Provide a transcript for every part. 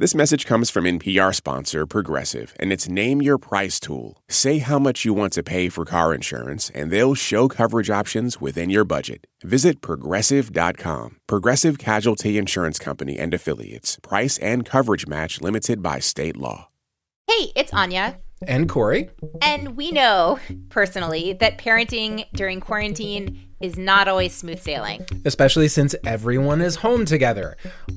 This message comes from NPR sponsor Progressive, and it's Name Your Price tool. Say how much you want to pay for car insurance, and they'll show coverage options within your budget. Visit progressive.com. Progressive Casualty Insurance Company and Affiliates. Price and coverage match limited by state law. Hey, it's Anya. And Cory. And we know personally that parenting during quarantine is not always smooth sailing. Especially since everyone is home together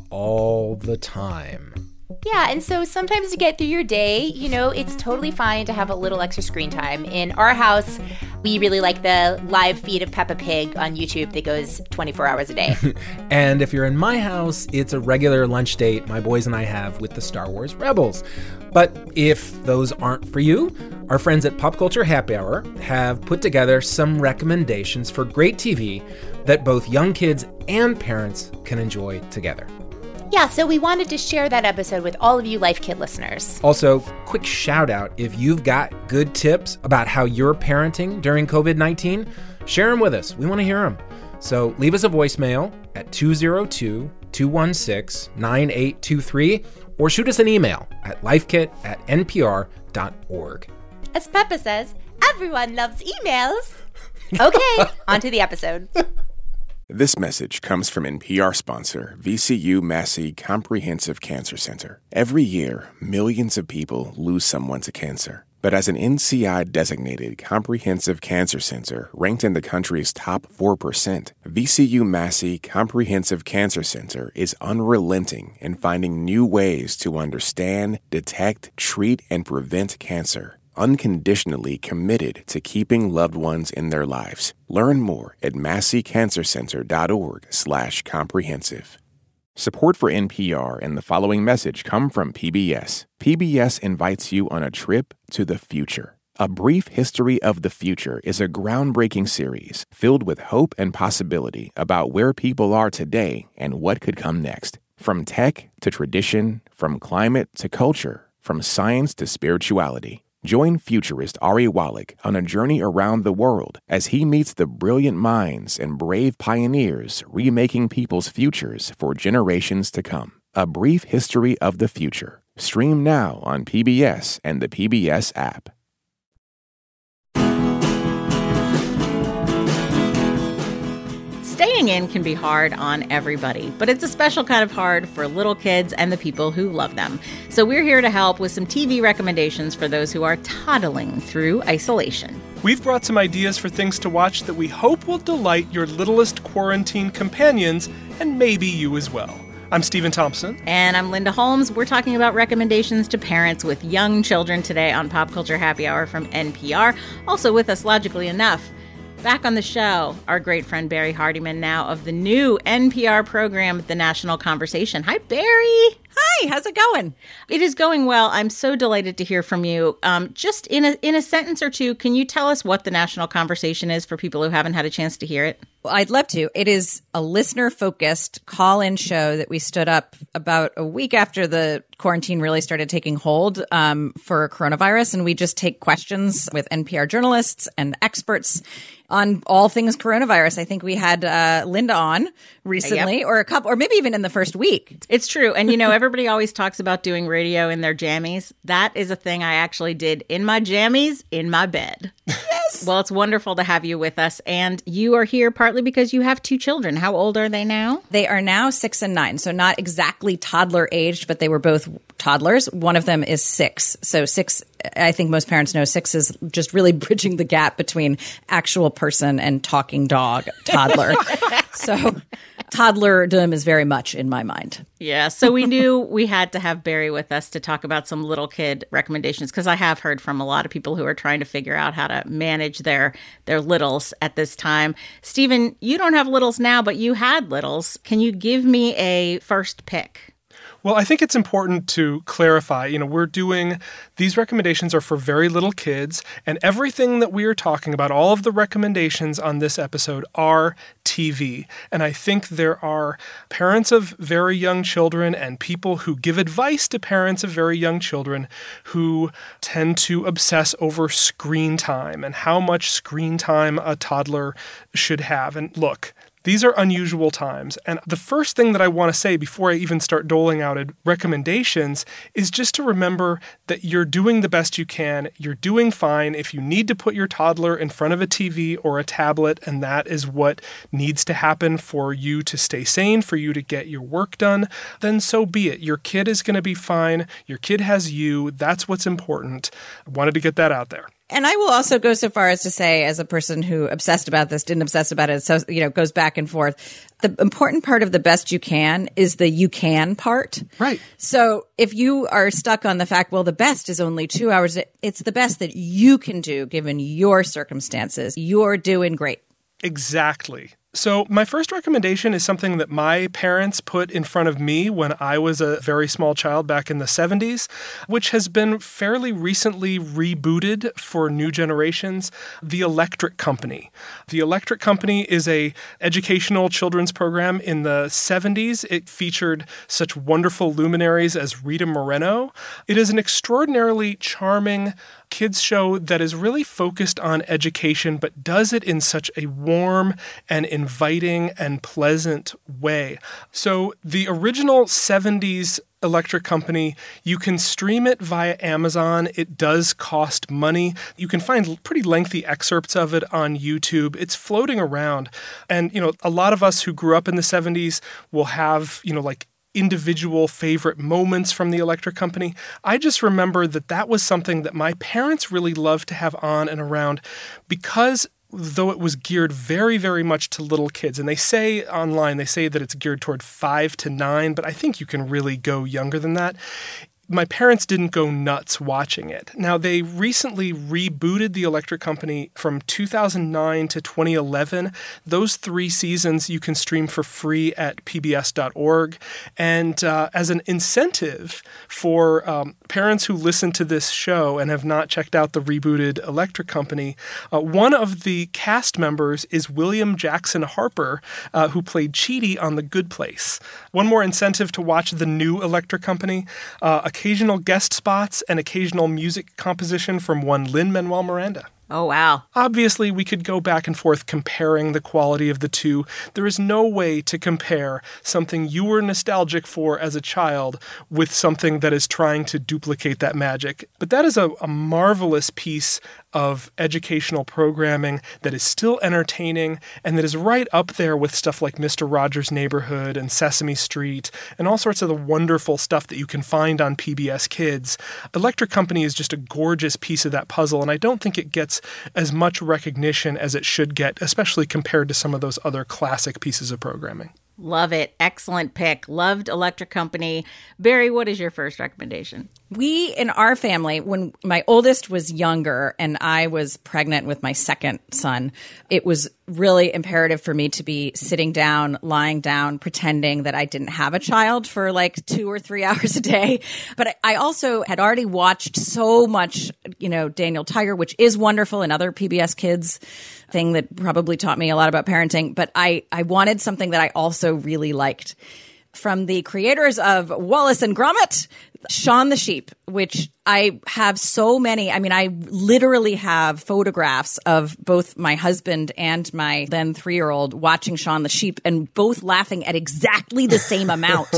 all the time. Yeah, and so sometimes to get through your day, you know, it's totally fine to have a little extra screen time. In our house, we really like the live feed of Peppa Pig on YouTube that goes 24 hours a day. and if you're in my house, it's a regular lunch date my boys and I have with the Star Wars Rebels. But if those aren't for you, our friends at Pop Culture Happy Hour have put together some recommendations for great TV that both young kids and parents can enjoy together. Yeah, so we wanted to share that episode with all of you Life Kit listeners. Also, quick shout out if you've got good tips about how you're parenting during COVID 19, share them with us. We want to hear them. So leave us a voicemail at 202 216 9823 or shoot us an email at lifekit at npr.org. As Peppa says, everyone loves emails. Okay, on to the episode. This message comes from NPR sponsor VCU Massey Comprehensive Cancer Center. Every year, millions of people lose someone to cancer. But as an NCI designated comprehensive cancer center ranked in the country's top 4%, VCU Massey Comprehensive Cancer Center is unrelenting in finding new ways to understand, detect, treat, and prevent cancer unconditionally committed to keeping loved ones in their lives. Learn more at masseycancercenter.org/comprehensive. Support for NPR and the following message come from PBS. PBS invites you on a trip to the future. A Brief History of the Future is a groundbreaking series filled with hope and possibility about where people are today and what could come next. From tech to tradition, from climate to culture, from science to spirituality. Join futurist Ari Wallach on a journey around the world as he meets the brilliant minds and brave pioneers remaking people's futures for generations to come. A Brief History of the Future. Stream now on PBS and the PBS app. In can be hard on everybody, but it's a special kind of hard for little kids and the people who love them. So we're here to help with some TV recommendations for those who are toddling through isolation. We've brought some ideas for things to watch that we hope will delight your littlest quarantine companions and maybe you as well. I'm Stephen Thompson. And I'm Linda Holmes. We're talking about recommendations to parents with young children today on Pop Culture Happy Hour from NPR. Also with us, logically enough, Back on the show, our great friend Barrie Hardymon now of the new NPR program, The National Conversation. Hi, Barrie. Hi, how's it going? It is going well. I'm so delighted to hear from you. Um, just in a in a sentence or two, can you tell us what the National Conversation is for people who haven't had a chance to hear it? Well, I'd love to. It is a listener focused call in show that we stood up about a week after the quarantine really started taking hold um, for coronavirus. And we just take questions with NPR journalists and experts on all things coronavirus. I think we had uh, Linda on recently, yep. or a couple, or maybe even in the first week. It's true. And you know, everybody always talks about doing radio in their jammies. That is a thing I actually did in my jammies in my bed. Yes. well, it's wonderful to have you with us. And you are here partly because you have two children. How old are they now? They are now six and nine. So not exactly toddler aged, but they were both toddlers. One of them is six. So six, I think most parents know six is just really bridging the gap between actual person and talking dog toddler. so toddlerdom is very much in my mind. Yeah. So we knew we had to have Barrie with us to talk about some little kid recommendations because I have heard from a lot of people who are trying to figure out how to manage their their littles at this time. Stephen, you don't have littles now, but you had littles. Can you give me a first pick? Well, I think it's important to clarify. You know, we're doing these recommendations are for very little kids, and everything that we are talking about, all of the recommendations on this episode are TV. And I think there are parents of very young children and people who give advice to parents of very young children who tend to obsess over screen time and how much screen time a toddler should have. And look, These are unusual times. And the first thing that I want to say before I even start doling out recommendations is just to remember that you're doing the best you can. You're doing fine. If you need to put your toddler in front of a TV or a tablet, and that is what needs to happen for you to stay sane, for you to get your work done, then so be it. Your kid is going to be fine. Your kid has you. That's what's important. I wanted to get that out there. And I will also go so far as to say, as a person who obsessed about this, didn't obsess about it, so, you know, goes back and forth. The important part of the best you can is the you can part. Right. So if you are stuck on the fact, well, the best is only two hours, it's the best that you can do given your circumstances. You're doing great. Exactly. So, my first recommendation is something that my parents put in front of me when I was a very small child back in the 70s, which has been fairly recently rebooted for new generations, The Electric Company. The Electric Company is a educational children's program in the 70s. It featured such wonderful luminaries as Rita Moreno. It is an extraordinarily charming kids show that is really focused on education, but does it in such a warm and inviting and pleasant way. So the original 70s electric company. You can stream it via Amazon. It does cost money. You can find pretty lengthy excerpts of it on YouTube. It's floating around. And, you know, a lot of us who grew up in the 70s will have, you know, like individual favorite moments from the electric company. I just remember that that was something that my parents really loved to have on and around because though it was geared very, very much to little kids. And they say online, they say that it's geared toward five to nine, but I think you can really go younger than that my parents didn't go nuts watching it. Now, they recently rebooted the Electric Company from 2009 to 2011. Those three seasons you can stream for free at pbs.org. And uh, as an incentive for um, parents who listen to this show and have not checked out the rebooted Electric Company, uh, one of the cast members is William Jackson Harper, uh, who played Chidi on The Good Place. One more incentive to watch the new Electric Company. Uh, occasional guest spots, and occasional music composition from one Lin Manuel Miranda. Oh, wow. Obviously, we could go back and forth comparing the quality of the two. There is no way to compare something you were nostalgic for as a child with something that is trying to duplicate that magic. But that is a, a marvelous piece of educational programming that is still entertaining and that is right up there with stuff like Mr. Rogers' Neighborhood and Sesame Street and all sorts of the wonderful stuff that you can find on PBS Kids. Electric Company is just a gorgeous piece of that puzzle, and I don't think it gets as much recognition as it should get, especially compared to some of those other classic pieces of programming. Love it. Excellent pick. Loved Electric Company. Barrie, what is your first recommendation? We in our family, when my oldest was younger and I was pregnant with my second son, it was really imperative for me to be sitting down, lying down, pretending that I didn't have a child for like two or three hours a day. But I also had already watched so much, you know, Daniel Tiger, which is wonderful and other PBS kids thing that probably taught me a lot about parenting. But I, I wanted something that I also really liked from the creators of Wallace and Gromit, Shaun the Sheep, which I have so many. I mean, I literally have photographs of both my husband and my then three year old watching Shaun the Sheep and both laughing at exactly the same amount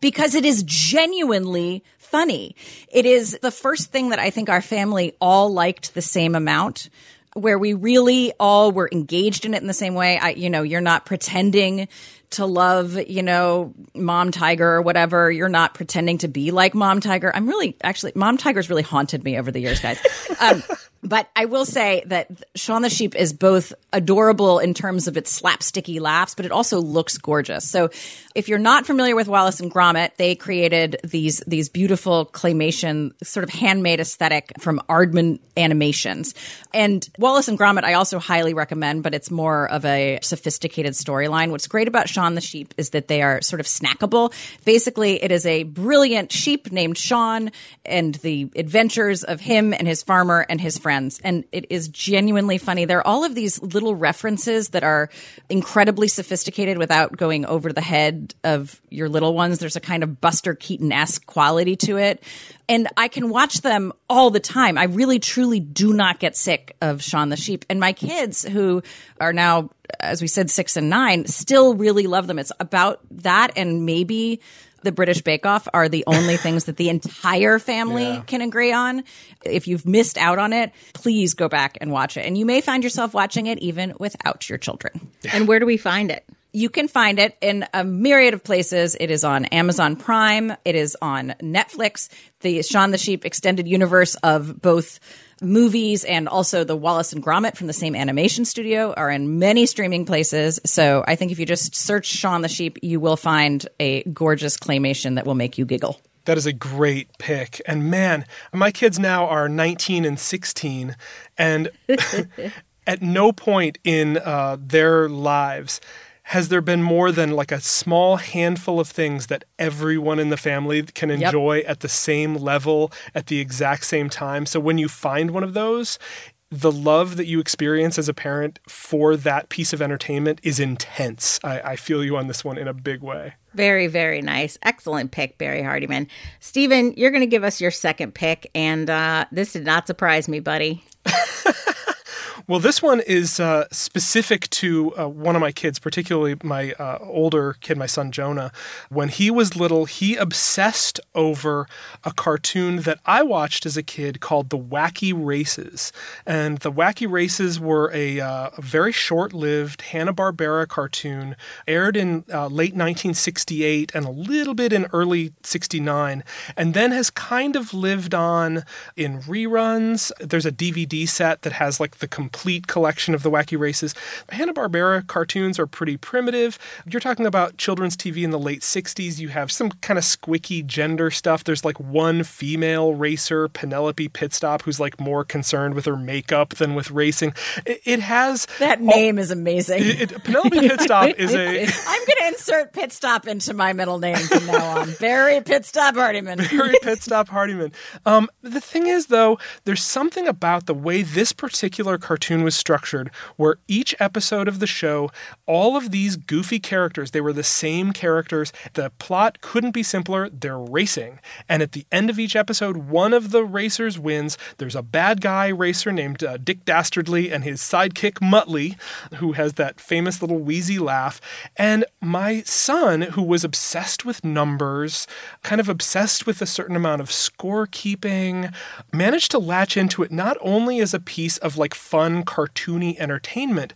because it is genuinely funny. It is the first thing that I think our family all liked the same amount where we really all were engaged in it in the same way. I, you know, you're not pretending to love, you know, Mom Tiger or whatever. You're not pretending to be like Mom Tiger. I'm really, actually, Mom Tiger's really haunted me over the years, guys. Um, but I will say that Shaun the Sheep is both adorable in terms of its slapsticky laughs, but it also looks gorgeous. So if you're not familiar with Wallace and Gromit, they created these these beautiful claymation, sort of handmade aesthetic from Aardman Animations. And Wallace and Gromit, I also highly recommend, but it's more of a sophisticated storyline. What's great about Shaun the Sheep is that they are sort of snackable. Basically, it is a brilliant sheep named Shaun and the adventures of him and his farmer and his friend friends, and it is genuinely funny. There are all of these little references that are incredibly sophisticated without going over the head of your little ones. There's a kind of Buster Keaton esque quality to it. And I can watch them all the time. I really, truly do not get sick of Shaun the Sheep. And my kids, who are now, as we said, six and nine, still really love them. It's about that and maybe the British Bake Off are the only things that the entire family yeah. can agree on. If you've missed out on it, please go back and watch it. And you may find yourself watching it even without your children. And where do we find it? You can find it in a myriad of places. It is on Amazon Prime. It is on Netflix. The Shaun the Sheep extended universe of both movies and also the Wallace and Gromit from the same animation studio are in many streaming places. So I think if you just search Shaun the Sheep, you will find a gorgeous claymation that will make you giggle. That is a great pick. And man, my kids now are 19 and 16. And at no point in uh, their lives has there been more than like a small handful of things that everyone in the family can enjoy yep. at the same level at the exact same time? So when you find one of those, the love that you experience as a parent for that piece of entertainment is intense. I, I, feel you on this one in a big way. Very, very nice. Excellent pick, Barrie Hardymon. Stephen, you're going to give us your second pick, and uh, this did not surprise me, buddy. Well, this one is uh, specific to uh, one of my kids, particularly my uh, older kid, my son Jonah. When he was little, he obsessed over a cartoon that I watched as a kid called The Wacky Races. And The Wacky Races were a, uh, a very short lived Hanna-Barbera cartoon, aired in uh, late 1968 and a little bit in early 69, and then has kind of lived on in reruns. There's a DVD set that has like the complete complete collection of the wacky races. Hanna-Barbera cartoons are pretty primitive. You're talking about children's TV in the late 60s. You have some kind of squicky gender stuff. There's like one female racer, Penelope Pitstop, who's like more concerned with her makeup than with racing. It, it has that name all, is amazing. It, it, Penelope Pitstop is a. I'm going to insert Pitstop into my middle name from now on. Barrie Pitstop Hardymon. Barrie Pitstop Hardymon. Um, the thing is, though, there's something about the way this particular cartoon cartoon was structured, where each episode of the show, all of these goofy characters, they were the same characters. The plot couldn't be simpler. They're racing. And at the end of each episode, one of the racers wins. There's a bad guy racer named uh, Dick Dastardly and his sidekick Muttley, who has that famous little wheezy laugh. And my son, who was obsessed with numbers, kind of obsessed with a certain amount of scorekeeping, managed to latch into it not only as a piece of like fun fun, cartoony entertainment,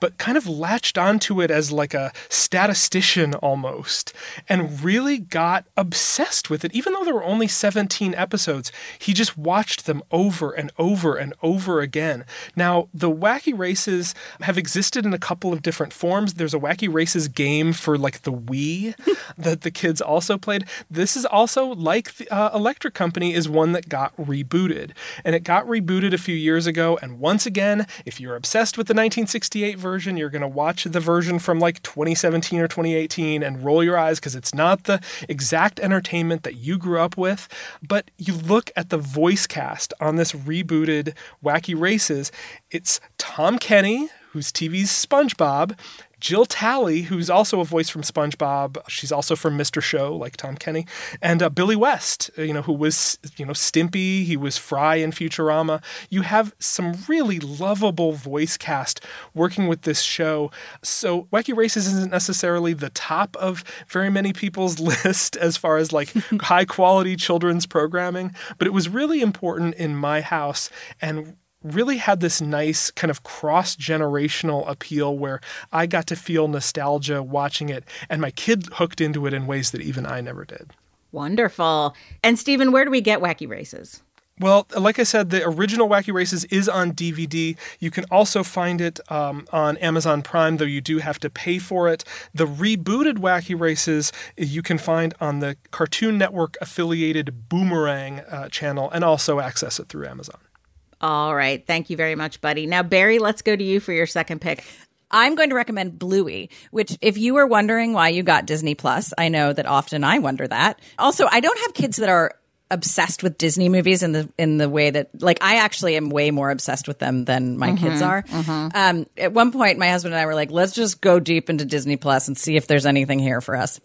but kind of latched onto it as like a statistician almost, and really got obsessed with it. Even though there were only 17 episodes, he just watched them over and over and over again. Now, the Wacky Races have existed in a couple of different forms. There's a Wacky Races game for like the Wii that the kids also played. This is also like the, uh, Electric Company is one that got rebooted, and it got rebooted a few years ago. And once again, if you're obsessed with the 1968 version, you're going to watch the version from like 2017 or 2018 and roll your eyes because it's not the exact entertainment that you grew up with. But you look at the voice cast on this rebooted Wacky Races, it's Tom Kenny, who's TV's SpongeBob, Jill Talley, who's also a voice from SpongeBob. She's also from Mr. Show, like Tom Kenny, and uh, Billy West, uh, you know, who was you know Stimpy. He was Fry in Futurama. You have some really lovable voice cast working with this show. So Wacky Races isn't necessarily the top of very many people's list as far as like high quality children's programming, but it was really important in my house and really had this nice kind of cross generational appeal where I got to feel nostalgia watching it, and my kid hooked into it in ways that even I never did. Wonderful. And Stephen, where do we get Wacky Races? Well, like I said, the original Wacky Races is on DVD. You can also find it um, on Amazon Prime, though you do have to pay for it. The rebooted Wacky Races you can find on the Cartoon Network affiliated Boomerang uh, channel and also access it through Amazon. All right. Thank you very much, buddy. Now, Barrie, let's go to you for your second pick. I'm going to recommend Bluey, which if you were wondering why you got Disney Plus, I know that often I wonder that. Also, I don't have kids that are obsessed with Disney movies in the in the way that like I actually am way more obsessed with them than my kids are. Um, at one point, my husband and I were like, let's just go deep into Disney Plus and see if there's anything here for us.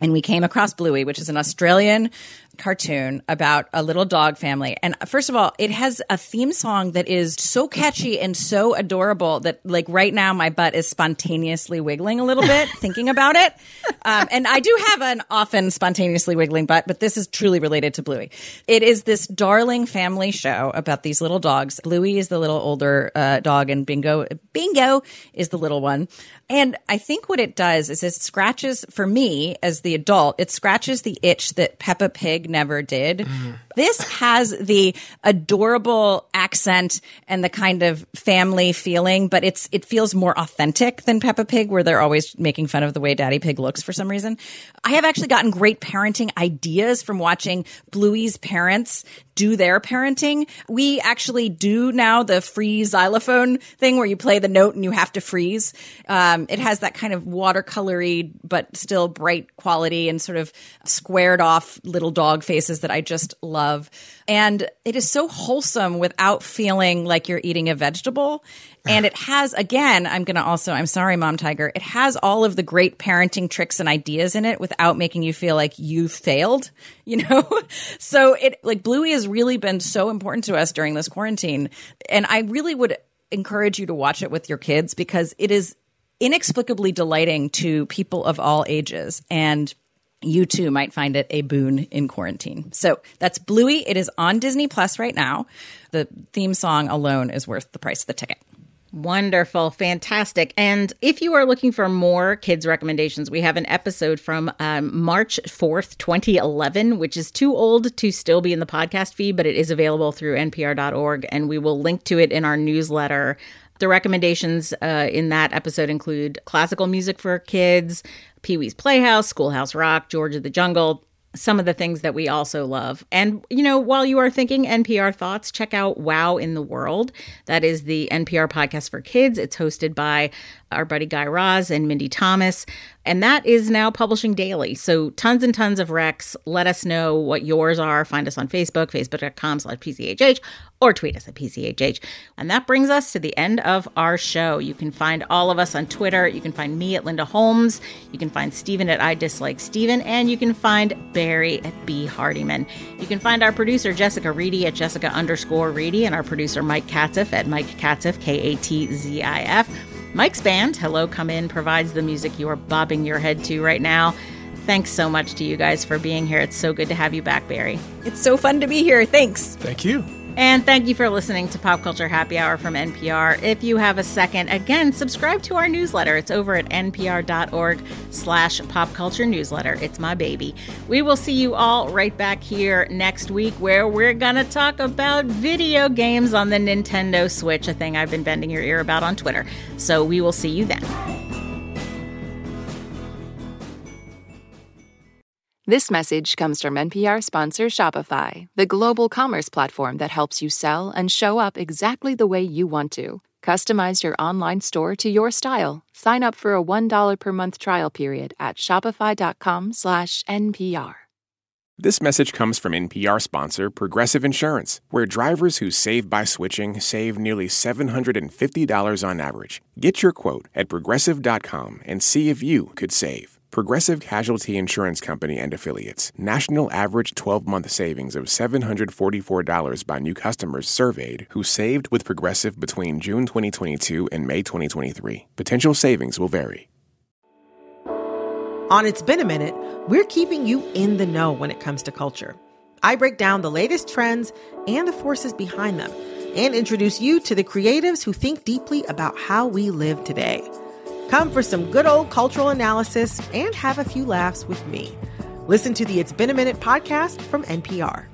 And we came across Bluey, which is an Australian cartoon about a little dog family. And first of all, it has a theme song that is so catchy and so adorable that, like, right now my butt is spontaneously wiggling a little bit thinking about it. Um, and I do have an often spontaneously wiggling butt, but this is truly related to Bluey. It is this darling family show about these little dogs. Bluey is the little older uh, dog, and Bingo, Bingo is the little one. And I think what it does is it scratches, for me as the adult, it scratches the itch that Peppa Pig never did. Mm-hmm. This has the adorable accent and the kind of family feeling, but it's it feels more authentic than Peppa Pig, where they're always making fun of the way Daddy Pig looks for some reason. I have actually gotten great parenting ideas from watching Bluey's parents do their parenting. We actually do now the free xylophone thing where you play the note and you have to freeze. Um, it has that kind of watercolory but still bright quality and sort of squared off little dog faces that I just love. And it is so wholesome without feeling like you're eating a vegetable. And it has, again, I'm going to also, I'm sorry, Mom Tiger, it has all of the great parenting tricks and ideas in it without making you feel like you failed, you know? so it, like, Bluey has really been so important to us during this quarantine. And I really would encourage you to watch it with your kids because it is inexplicably delighting to people of all ages. And you too might find it a boon in quarantine. So that's Bluey. It is on Disney Plus right now. The theme song alone is worth the price of the ticket. Wonderful, fantastic. And if you are looking for more kids' recommendations, we have an episode from um, March 4th, 2011, which is too old to still be in the podcast feed, but it is available through npr.org. And we will link to it in our newsletter. The recommendations uh, in that episode include classical music for kids, Pee Wee's Playhouse, Schoolhouse Rock, George of the Jungle, some of the things that we also love. And, you know, while you are thinking NPR thoughts, check out Wow in the World. That is the NPR podcast for kids. It's hosted by our buddy Guy Raz and Mindy Thomas. And that is now publishing daily. So tons and tons of recs. Let us know what yours are. Find us on Facebook, facebook.com slash PCHH, or tweet us at PCHH. And that brings us to the end of our show. You can find all of us on Twitter. You can find me at Linda Holmes. You can find Stephen at I Dislike Stephen. And you can find Barrie at B Hardymon. You can find our producer, Jessica Reedy, at Jessica underscore Reedy, and our producer, Mike Katzif, at Mike Katzif, K A T Z I F. Mike's band, Hello Come In, provides the music you are bobbing your head to right now. Thanks so much to you guys for being here. It's so good to have you back, Barrie. It's so fun to be here. Thanks. Thank you. And thank you for listening to Pop Culture Happy Hour from NPR. If you have a second, again, subscribe to our newsletter. It's over at npr.org slash pop culture newsletter. It's my baby. We will see you all right back here next week where we're going to talk about video games on the Nintendo Switch, a thing I've been bending your ear about on Twitter. So we will see you then. This message comes from NPR sponsor Shopify, the global commerce platform that helps you sell and show up exactly the way you want to. Customize your online store to your style. Sign up for a $1 per month trial period at shopify.com/npr. This message comes from NPR sponsor Progressive Insurance, where drivers who save by switching save nearly $750 on average. Get your quote at progressive.com and see if you could save. Progressive Casualty Insurance Company and Affiliates. National average 12 month savings of $744 by new customers surveyed who saved with Progressive between June 2022 and May 2023. Potential savings will vary. On It's Been a Minute, we're keeping you in the know when it comes to culture. I break down the latest trends and the forces behind them and introduce you to the creatives who think deeply about how we live today. Come for some good old cultural analysis and have a few laughs with me. Listen to the It's Been a Minute podcast from NPR.